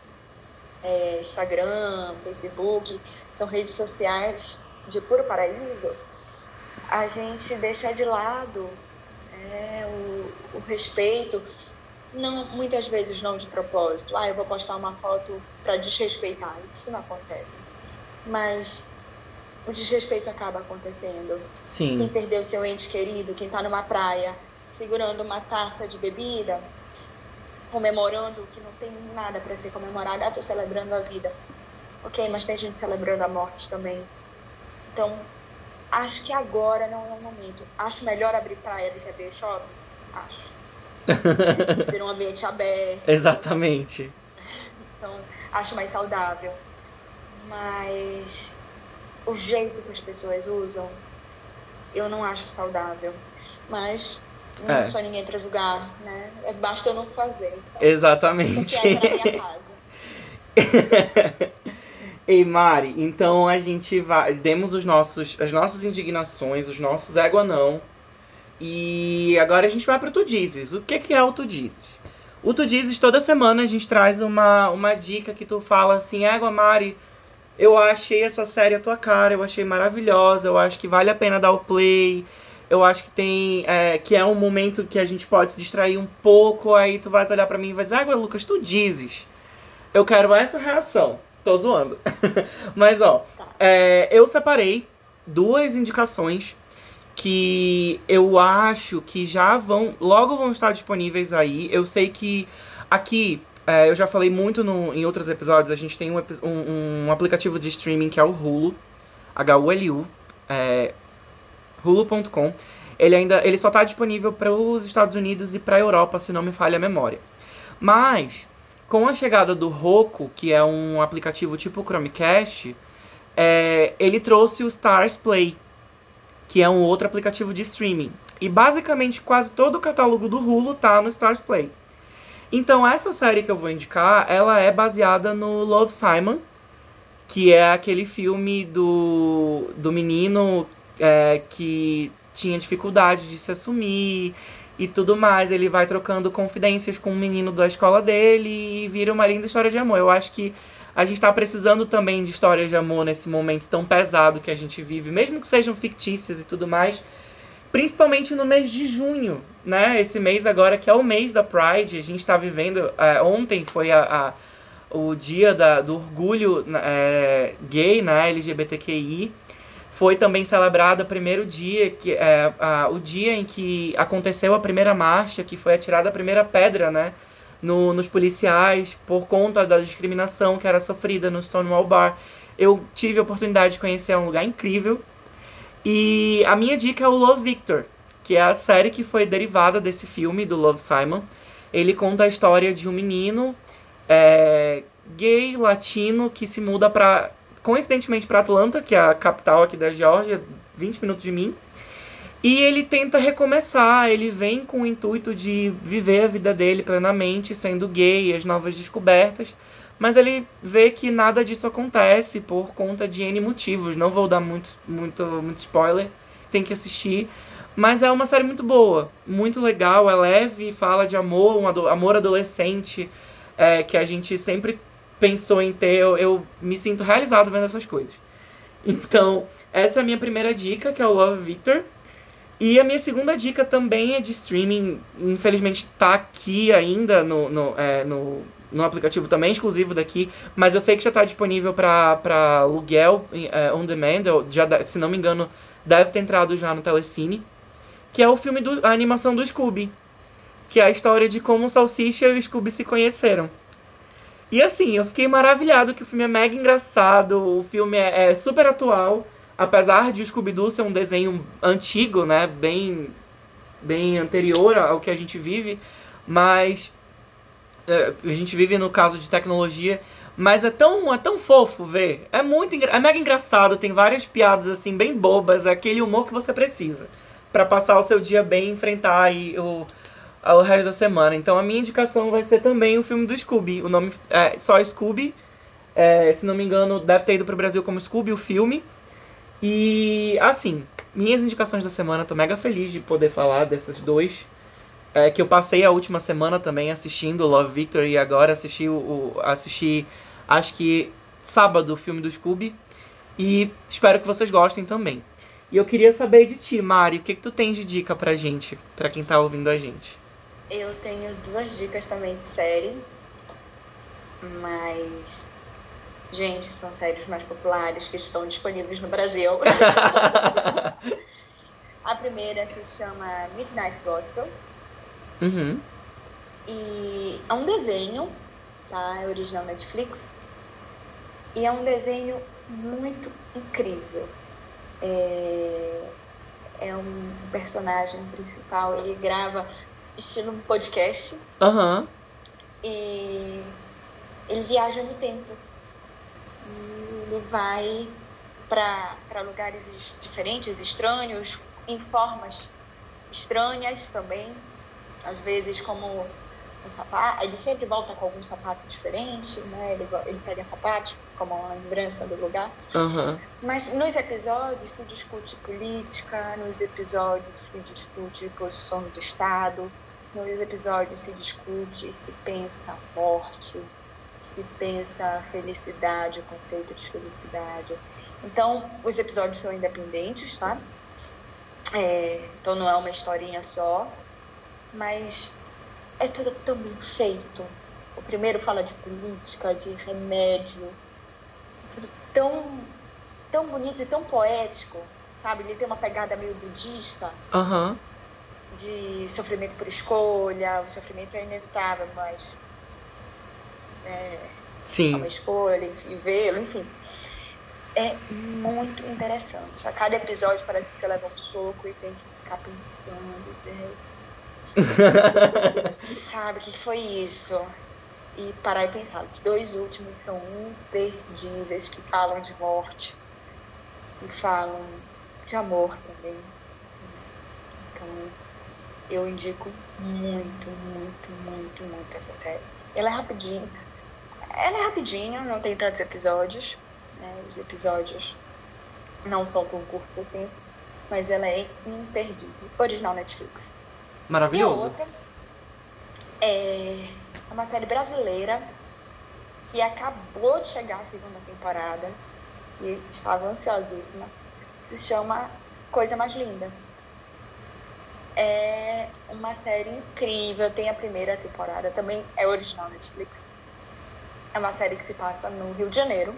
[SPEAKER 2] é, Instagram, Facebook, são redes sociais de puro paraíso, a gente deixa de lado é, o, o respeito, não, muitas vezes não de propósito. Ah, eu vou postar uma foto para desrespeitar. Isso não acontece. Mas o desrespeito acaba acontecendo. Quem
[SPEAKER 1] Sim,
[SPEAKER 2] perdeu seu ente querido, quem está numa praia, segurando uma taça de bebida, comemorando que não tem nada para ser comemorado, ah, tô celebrando a vida. Ok, mas tem gente celebrando a morte também. Então, acho que agora não é o momento. Acho melhor abrir praia do que abrir shopping? Acho. *laughs* Ser um ambiente aberto,
[SPEAKER 1] exatamente.
[SPEAKER 2] então acho mais saudável. Mas o jeito que as pessoas usam, eu não acho saudável. Mas não
[SPEAKER 1] É.
[SPEAKER 2] sou ninguém para julgar, né? É, Basta eu não fazer. Então,
[SPEAKER 1] Exatamente.
[SPEAKER 2] Porque é minha casa. *laughs*
[SPEAKER 1] Ei, Mari, então a gente vai. Demos os nossos, as nossas indignações, os nossos égua não. E agora a gente vai pro Tu Dizes. O que, que é o Tu Dizes? O Tu Dizes, toda semana a gente traz uma, uma dica que tu fala assim: Égua, Mari, eu achei essa série a tua cara, eu achei maravilhosa, eu acho que vale a pena dar o play. Eu acho que tem. é, que é um momento que a gente pode se distrair um pouco. Aí tu vai olhar pra mim e vai dizer: Égua, Lucas, tu dizes. Eu quero essa reação. Tô zoando. *laughs* Mas, ó, é, eu separei duas indicações que eu acho que já vão. Logo vão estar disponíveis aí. Eu sei que aqui. é, eu já falei muito no- em outros episódios. A gente tem um, um- um aplicativo de streaming que é o Hulu. H-U-L-U. É, hulu.com. Ele ainda ele só tá disponível para os Estados Unidos e para a Europa, se não me falha a memória. Mas com a chegada do Roku, que é um aplicativo tipo Chromecast, é, ele trouxe o Stars Play, que é um outro aplicativo de streaming. E basicamente quase todo o catálogo do Hulu tá no Stars Play. Então essa série que eu vou indicar, ela é baseada no Love Simon, que é aquele filme do, do menino é, que tinha dificuldade de se assumir e tudo mais. Ele vai trocando confidências com um menino da escola dele e vira uma linda história de amor. Eu acho que a gente tá precisando também de histórias de amor nesse momento tão pesado que a gente vive, mesmo que sejam fictícias e tudo mais. Principalmente no mês de junho, né? Esse mês agora que é o mês da Pride, a gente tá vivendo. É, ontem foi a, a o dia da, do orgulho é, gay, né? LGBTQI foi também celebrado o primeiro dia, que é a, o dia em que aconteceu a primeira marcha, que foi atirada a primeira pedra, né? No, nos policiais por conta da discriminação que era sofrida no Stonewall Bar. Eu tive a oportunidade de conhecer um lugar incrível. E a minha dica é o Love Victor, que é a série que foi derivada desse filme, do Love Simon. Ele conta a história de um menino é, gay, latino, que se muda para coincidentemente para Atlanta, que é a capital aqui da Geórgia, 20 minutos de mim. E ele tenta recomeçar, ele vem com o intuito de viver a vida dele plenamente, sendo gay, as novas descobertas. Mas ele vê que nada disso acontece por conta de N motivos. Não vou dar muito, muito, muito spoiler, tem que assistir. Mas é uma série muito boa, muito legal, é leve, fala de amor, um amor adolescente, é, que a gente sempre pensou em ter, eu, eu me sinto realizado vendo essas coisas. Então, essa é a minha primeira dica, que é o Love Victor. E a minha segunda dica também é de streaming. Infelizmente tá aqui ainda no, no, é, no, no aplicativo também, exclusivo daqui. Mas eu sei que já está disponível para aluguel é, on demand. Já, se não me engano, deve ter entrado já no Telecine. Que é o filme, do, a animação do Scooby. Que é a história de como o Salsicha e o Scooby se conheceram. E assim, eu fiquei maravilhado que o filme é mega engraçado, o filme é, é super atual, apesar de Scooby-Doo ser um desenho antigo, né, bem, bem anterior ao que a gente vive, mas é, a gente vive no caso de tecnologia, mas é tão, é tão fofo ver, é muito, é mega engraçado, tem várias piadas assim bem bobas, é aquele humor que você precisa para passar o seu dia bem, enfrentar aí o ao resto da semana. Então a minha indicação vai ser também o filme do Scooby. O nome é só Scooby. É, se não me engano, deve ter ido pro Brasil como Scooby, o filme. E assim, minhas indicações da semana, tô mega feliz de poder falar desses dois. É, que eu passei a última semana também assistindo Love Victor e agora assisti o, o assisti acho que sábado o filme do Scooby. E espero que vocês gostem também. E eu queria saber de ti, Mari, o que, que tu tens de dica pra gente, pra quem tá ouvindo a gente?
[SPEAKER 2] Eu tenho duas dicas também de série, mas. Gente, são séries mais populares que estão disponíveis no Brasil. *laughs* a primeira se chama Midnight Gospel.
[SPEAKER 1] Uhum.
[SPEAKER 2] E é um desenho, tá? É original Netflix. E é um desenho muito incrível. É, é um personagem principal, ele grava estilo um podcast.
[SPEAKER 1] Aham. Uhum.
[SPEAKER 2] E ele viaja no tempo. Ele vai para lugares diferentes, estranhos, em formas estranhas também. Às vezes como um sapato, ele sempre volta com algum sapato diferente, né? Ele, ele pega sapato como uma lembrança do lugar.
[SPEAKER 1] Uhum.
[SPEAKER 2] Mas nos episódios se discute política, nos episódios se discute posição do Estado, nos episódios se discute, se pensa a morte, se pensa a felicidade, o conceito de felicidade. Então, os episódios são independentes, tá? É, então não é uma historinha só, mas é tudo tão bem feito. O primeiro fala de política, de remédio, é tudo tão, tão bonito e tão poético, sabe? Ele tem uma pegada meio budista.
[SPEAKER 1] Uhum
[SPEAKER 2] de sofrimento por escolha, o sofrimento é inevitável, mas é,
[SPEAKER 1] Sim.
[SPEAKER 2] é uma escolha, e vê-lo, enfim. é muito interessante. A cada episódio parece que você leva um soco e tem que ficar pensando, dizer, *laughs* sabe, o que foi isso? E parar e pensar. Os dois últimos são imperdíveis, que falam de morte, que falam de amor também. Então, eu indico muito, muito, muito, muito essa série. Ela é rapidinha. Ela é rapidinha, não tem tantos episódios. Né? Os episódios não são tão curtos assim. Mas ela é imperdível. Original Netflix.
[SPEAKER 1] Maravilhoso.
[SPEAKER 2] E a outra é uma série brasileira que acabou de chegar a segunda temporada, que estava ansiosíssima, que se chama Coisa Mais Linda. É uma série incrível, tem a primeira temporada, também é original Netflix. É uma série que se passa no Rio de Janeiro,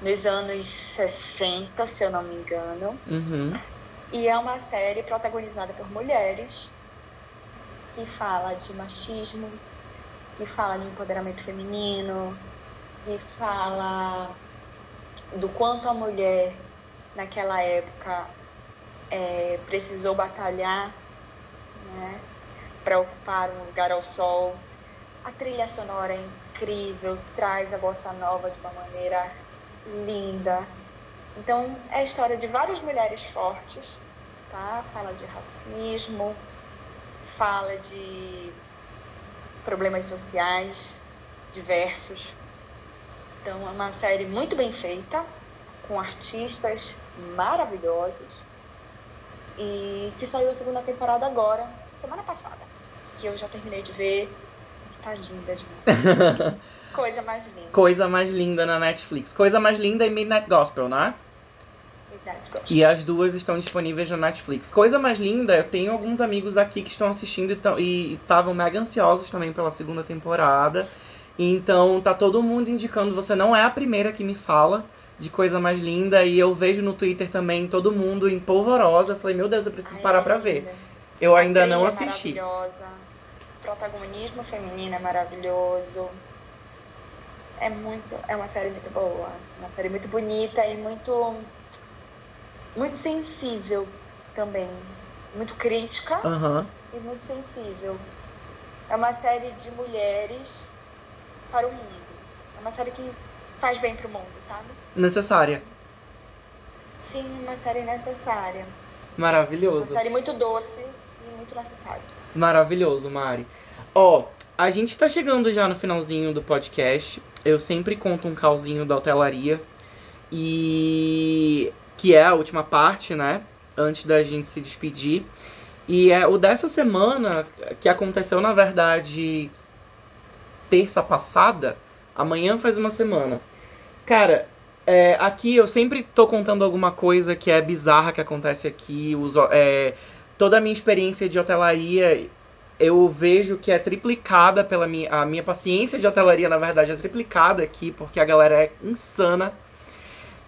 [SPEAKER 2] nos anos 60, se eu não me engano.
[SPEAKER 1] Uhum.
[SPEAKER 2] E é uma série protagonizada por mulheres que fala de machismo, que fala de empoderamento feminino, que fala do quanto a mulher naquela época é, precisou batalhar né, para ocupar um lugar ao sol. A trilha sonora é incrível, traz a bossa nova de uma maneira linda. Então, é a história de várias mulheres fortes, tá? Fala de racismo, fala de problemas sociais diversos. Então, é uma série muito bem feita, com artistas maravilhosos e que saiu a segunda temporada agora, semana passada, que eu já terminei de ver. Tá linda demais. *laughs* Coisa mais linda.
[SPEAKER 1] Coisa mais linda na Netflix. Coisa mais linda e Midnight Gospel, né?
[SPEAKER 2] Midnight Gospel.
[SPEAKER 1] E as duas estão disponíveis na Netflix. Coisa mais linda, eu tenho alguns amigos aqui que estão assistindo e estavam mega ansiosos também pela segunda temporada. Então tá todo mundo indicando, você não é a primeira que me fala de coisa mais linda. E eu vejo no Twitter também todo mundo em polvorosa. Eu falei, meu Deus, eu preciso
[SPEAKER 2] Ai,
[SPEAKER 1] parar
[SPEAKER 2] é
[SPEAKER 1] pra ver. Eu ainda não
[SPEAKER 2] é
[SPEAKER 1] assisti.
[SPEAKER 2] maravilhosa. Protagonismo feminino é maravilhoso. É muito, é uma série muito boa, uma série muito bonita e muito muito sensível também, muito crítica
[SPEAKER 1] Aham.
[SPEAKER 2] e muito sensível. É uma série de mulheres para o mundo. É uma série que faz bem para o mundo, sabe?
[SPEAKER 1] Necessária.
[SPEAKER 2] Sim, uma série necessária. Uma
[SPEAKER 1] Maravilhoso.
[SPEAKER 2] série muito doce e muito necessária.
[SPEAKER 1] Maravilhoso, Mari. Ó, a gente tá chegando já no finalzinho do podcast. Eu sempre conto um calzinho da hotelaria. E. que é a última parte, né? Antes da gente se despedir. E é o dessa semana, que aconteceu, na verdade, terça passada. Amanhã faz uma semana. Cara, é, aqui eu sempre tô contando alguma coisa que é bizarra que acontece aqui. Os, é, toda a minha experiência de hotelaria, eu vejo que é triplicada pela minha. A minha paciência de hotelaria, na verdade, é triplicada aqui, porque a galera é insana.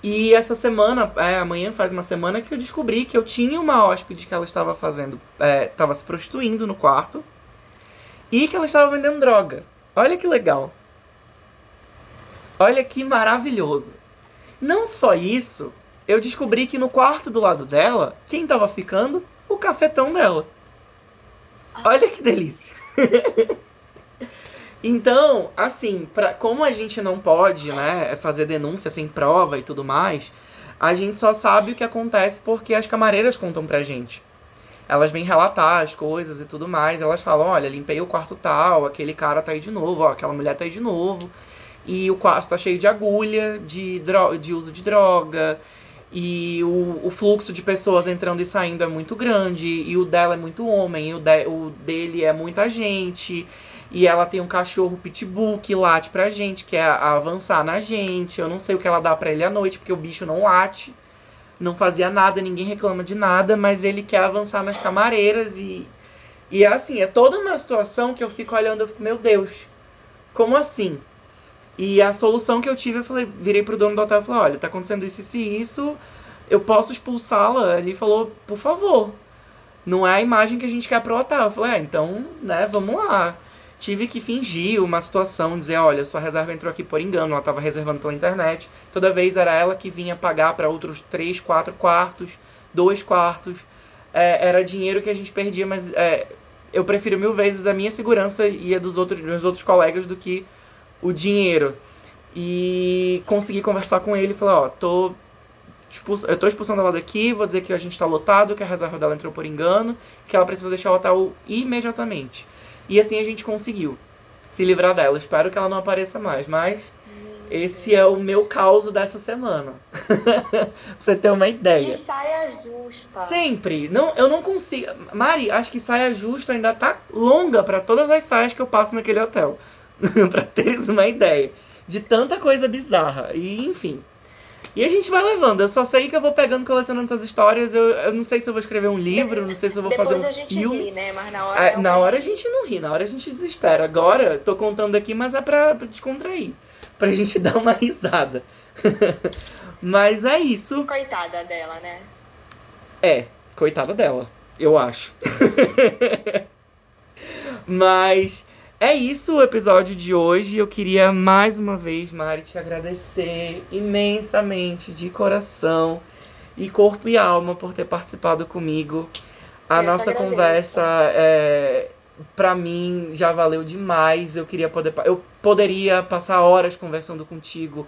[SPEAKER 1] E essa semana, é, amanhã faz uma semana que eu descobri que eu tinha uma hóspede que ela estava fazendo. É, estava se prostituindo no quarto. E que ela estava vendendo droga. Olha que legal. Olha que maravilhoso. Não só isso, eu descobri que no quarto do lado dela, quem estava ficando? O cafetão dela. Olha que delícia. *laughs* então, assim, pra, como a gente não pode, né, fazer denúncia sem prova e tudo mais, a gente só sabe o que acontece porque as camareiras contam pra gente. Elas vêm relatar as coisas e tudo mais. Elas falam: olha, limpei o quarto tal, aquele cara tá aí de novo, ó, aquela mulher tá aí de novo. E o quarto tá cheio de agulha, de, de uso de droga. E o, o fluxo de pessoas entrando e saindo é muito grande. E o dela é muito homem, e o, de, o dele é muita gente. E ela tem um cachorro pitbull que late pra gente, quer avançar na gente. Eu não sei o que ela dá pra ele à noite, porque o bicho não late. Não fazia nada, ninguém reclama de nada, mas ele quer avançar nas camareiras e. E é assim, é toda uma situação que eu fico olhando, eu fico, meu Deus, como assim? E a solução que eu tive, eu falei, virei pro dono do hotel e falei, olha, tá acontecendo isso, isso isso, eu posso expulsá-la? Ele falou, por favor. Não é a imagem que a gente quer pro hotel. Eu falei, é, então, né, vamos lá. tive que fingir uma situação, dizer, olha, sua reserva entrou aqui por engano, ela estava reservando pela internet. Toda vez era ela que vinha pagar para outros três, quatro quartos, dois quartos. É, era dinheiro que a gente perdia, mas é, eu prefiro mil vezes a minha segurança e a dos outros, dos outros colegas do que o dinheiro. E consegui conversar com ele e falar, ó, tô eu tô expulsando ela daqui, vou dizer que a gente tá lotado, que a reserva dela entrou por engano, que ela precisa deixar o hotel imediatamente. E assim a gente conseguiu se livrar dela. Espero que ela não apareça mais, mas esse é o meu caos dessa semana. *laughs* pra você ter uma ideia.
[SPEAKER 2] Que saia justa.
[SPEAKER 1] Sempre. Não, eu não consigo. Mari, acho que saia justa ainda tá longa para todas as saias que eu passo naquele hotel. *laughs* pra teres uma ideia. De tanta coisa bizarra. E, enfim. E a gente vai levando. Eu só sei que eu vou pegando, colecionando essas histórias. Eu, eu não sei se eu vou escrever um livro, não sei se eu vou
[SPEAKER 2] Depois
[SPEAKER 1] fazer um
[SPEAKER 2] a gente
[SPEAKER 1] filme.
[SPEAKER 2] ri, né? Mas na hora.
[SPEAKER 1] É, na hora a gente não ri, na hora a gente desespera. Agora, tô contando aqui, mas é pra, pra descontrair. Pra *laughs* gente dar uma risada. *laughs* mas é isso.
[SPEAKER 2] Coitada dela, né?
[SPEAKER 1] É, coitada dela, eu acho. mas é isso o episódio de hoje. Eu queria mais uma vez, Mari, te agradecer imensamente, de coração e corpo e alma, por ter participado comigo. A
[SPEAKER 2] Eu
[SPEAKER 1] nossa conversa, é, para mim, já valeu demais. Eu queria poder. Eu poderia passar horas conversando contigo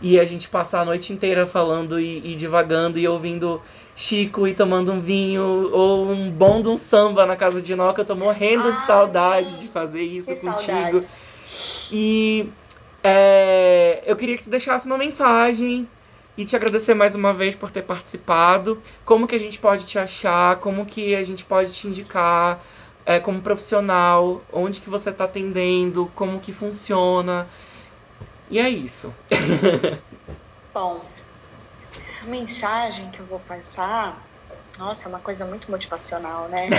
[SPEAKER 1] e a gente passar a noite inteira falando e, e divagando e ouvindo Chico e tomando um vinho ou um bom de um samba na casa de Nó, que eu tô morrendo de
[SPEAKER 2] Ai,
[SPEAKER 1] saudade de fazer isso contigo.
[SPEAKER 2] saudade.
[SPEAKER 1] E é, eu queria que tu deixasse uma mensagem e te agradecer mais uma vez por ter participado. Como que a gente pode te achar? Como que a gente pode te indicar é, como profissional? Onde que você tá atendendo? Como que funciona? E é isso. *laughs*
[SPEAKER 2] Bom, mensagem que eu vou passar. Nossa, é uma coisa muito motivacional, né? *laughs*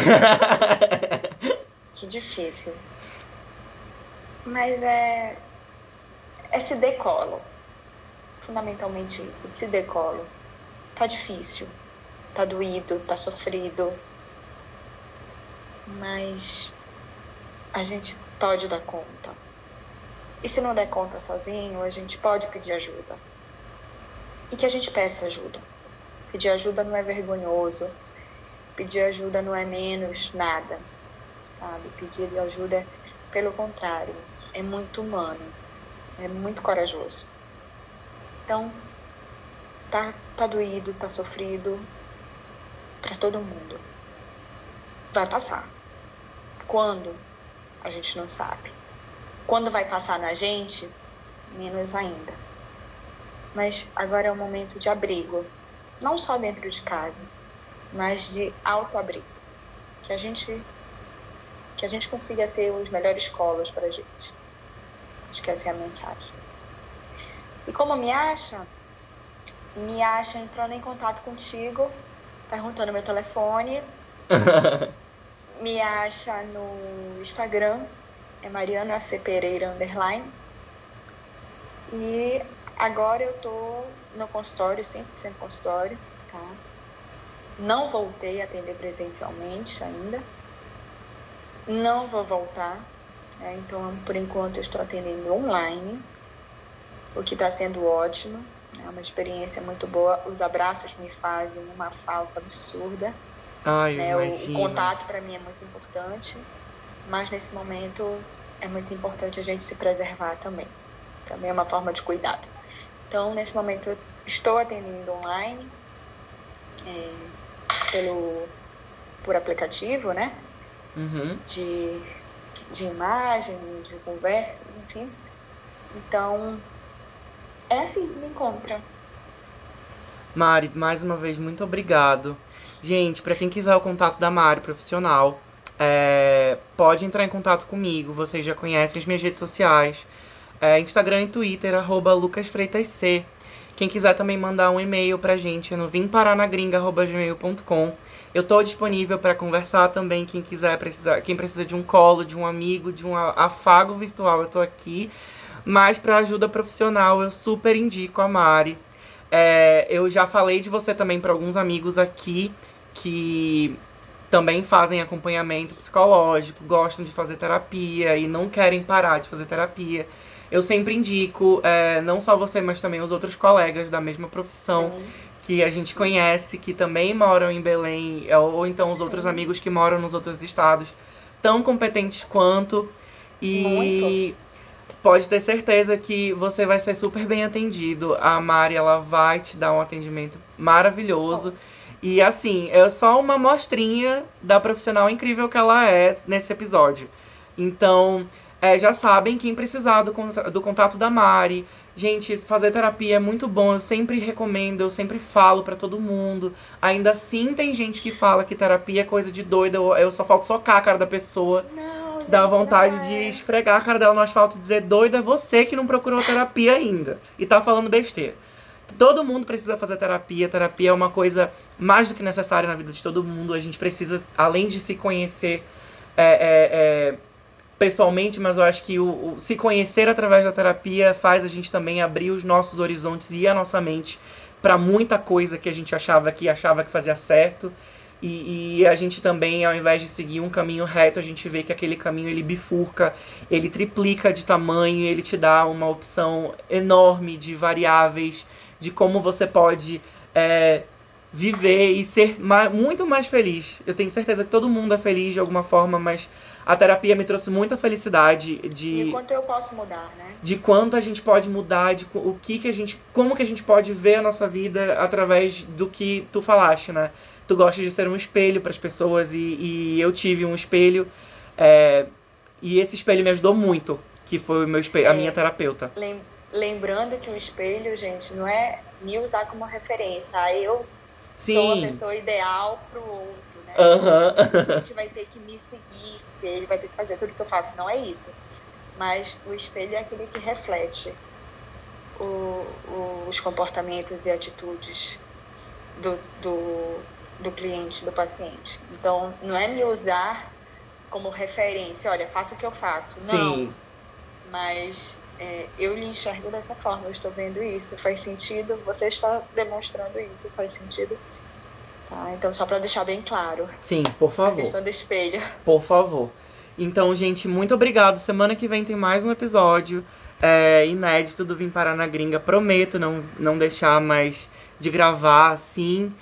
[SPEAKER 2] Que difícil. Mas é. É se decolo. Fundamentalmente isso, se decolo. Tá difícil. Tá doído, tá sofrido. Mas a gente pode dar conta. E se não der conta sozinho, a gente pode pedir ajuda. E que a gente peça ajuda. Pedir ajuda não é vergonhoso. Pedir ajuda não é menos nada sabe? Pedir ajuda, é, pelo contrário, é muito humano, é muito corajoso. Então, tá, tá doído, tá sofrido, para todo mundo. Vai passar. Quando? A gente não sabe. Quando vai passar na gente, menos ainda. Mas agora é o momento de abrigo, não só dentro de casa, mas de autoabrigo. Que a gente que a gente consiga ser os melhores colos para a gente. Acho que essa é a mensagem. E como me acha? Me acha entrando em contato contigo, perguntando meu telefone. *laughs* Me acha no Instagram, é Mariana C. Pereira Underline. E agora eu tô no consultório, 100% consultório, tá? Não voltei a atender presencialmente ainda. Não vou voltar, né? então por enquanto eu estou atendendo online, o que está sendo ótimo, é uma experiência muito boa. Os abraços me fazem uma falta absurda,
[SPEAKER 1] Ai,
[SPEAKER 2] né? O, o contato para mim é muito importante, mas nesse momento é muito importante a gente se preservar também. Também é uma forma de cuidado. Então, nesse momento eu estou atendendo online, é, pelo por aplicativo, né?
[SPEAKER 1] Uhum.
[SPEAKER 2] de, de imagem, de conversas, enfim. Então, é assim que me encontra.
[SPEAKER 1] Mari, mais uma vez, muito obrigado. Gente, pra quem quiser o contato da Mari profissional, é, pode entrar em contato comigo. Vocês já conhecem as minhas redes sociais. É, Instagram e Twitter, arroba lucasfreitasc. Quem quiser também mandar um e-mail pra gente é no vimparanagringa.gmail.com. Eu tô disponível para conversar também. Quem quiser precisar, quem precisa de um colo, de um amigo, de um afago virtual, eu tô aqui. Mas para ajuda profissional, eu super indico a Mari. É, eu já falei de você também para alguns amigos aqui que também fazem acompanhamento psicológico, gostam de fazer terapia e não querem parar de fazer terapia. Eu sempre indico, é, não só você, mas também os outros colegas da mesma profissão
[SPEAKER 2] Sim.
[SPEAKER 1] que a gente conhece, que também moram em Belém, é, ou então os
[SPEAKER 2] Sim.
[SPEAKER 1] outros amigos que moram nos outros estados, tão competentes quanto. E
[SPEAKER 2] Muito.
[SPEAKER 1] pode ter certeza que você vai ser super bem atendido. A Mari, ela vai te dar um atendimento maravilhoso. E assim, é só uma amostrinha da profissional incrível que ela é nesse episódio. Então, é, já sabem, quem precisar do, do contato da Mari. Gente, fazer terapia é muito bom, eu sempre recomendo, eu sempre falo pra todo mundo. Ainda assim, tem gente que fala que terapia é coisa de doida, eu, só falta socar a cara da pessoa.
[SPEAKER 2] Não,
[SPEAKER 1] Dá
[SPEAKER 2] gente,
[SPEAKER 1] vontade
[SPEAKER 2] não
[SPEAKER 1] de
[SPEAKER 2] é.
[SPEAKER 1] esfregar a cara dela no asfalto e dizer: doida é você que não procurou terapia ainda. E tá falando besteira. Todo mundo precisa fazer terapia. Terapia é uma coisa mais do que necessária na vida de todo mundo. A gente precisa, além de se conhecer é, é, é, pessoalmente, mas eu acho que o, o se conhecer através da terapia faz a gente também abrir os nossos horizontes e a nossa mente para muita coisa que a gente achava que achava que fazia certo. E, e a gente também, ao invés de seguir um caminho reto, a gente vê que aquele caminho ele bifurca, ele triplica de tamanho, ele te dá uma opção enorme de variáveis, de como você pode é, viver e ser ma- muito mais feliz. Eu tenho certeza que todo mundo é feliz de alguma forma, mas a terapia me trouxe muita felicidade de
[SPEAKER 2] E quanto eu posso mudar, né?
[SPEAKER 1] de quanto a gente pode mudar, de o que que a gente, como que a gente pode ver a nossa vida através do que tu falaste, né? Tu gosta de ser um espelho para as pessoas e, e eu tive um espelho é, e esse espelho me ajudou muito, que foi o meu espelho, a
[SPEAKER 2] É.
[SPEAKER 1] minha terapeuta.
[SPEAKER 2] Lem- Lembrando que o espelho, gente, não é me usar como referência. Ah, Eu sou a
[SPEAKER 1] Sim.
[SPEAKER 2] pessoa ideal pro outro, né?
[SPEAKER 1] Aham.
[SPEAKER 2] O gente vai ter que me seguir, ele vai ter que fazer tudo que eu faço. Não é isso. Mas o espelho é aquele que reflete o- o- os comportamentos e atitudes do, do, do cliente, do paciente. Então, não é me usar como referência, olha, faça o que eu faço. Não,
[SPEAKER 1] Sim.
[SPEAKER 2] mas é, eu lhe enxergo dessa forma, eu estou vendo isso, faz sentido, você está demonstrando isso, faz sentido. Tá? Então, só para deixar bem claro,
[SPEAKER 1] Sim, por
[SPEAKER 2] a
[SPEAKER 1] favor.
[SPEAKER 2] questão do espelho.
[SPEAKER 1] Por favor. Então, gente, muito obrigado. Semana que vem tem mais um episódio é, inédito do Vim Parar na Gringa. Prometo não, não deixar mais de gravar assim.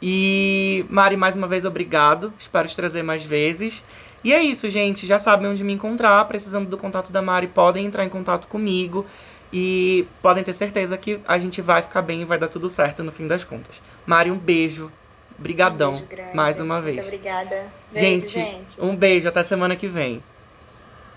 [SPEAKER 1] E, Mari, mais uma vez, obrigado. Espero te trazer mais vezes. E é isso, gente. Já sabem onde me encontrar. Precisando do contato da Mari, podem entrar em contato comigo. E podem ter certeza que a gente vai ficar bem e vai dar tudo certo no fim das contas. Mari, um beijo. Brigadão.
[SPEAKER 2] Um beijo
[SPEAKER 1] mais uma
[SPEAKER 2] Muito
[SPEAKER 1] vez.
[SPEAKER 2] obrigada. Beijo,
[SPEAKER 1] Gente,
[SPEAKER 2] gente.
[SPEAKER 1] um beijo. Até semana que vem.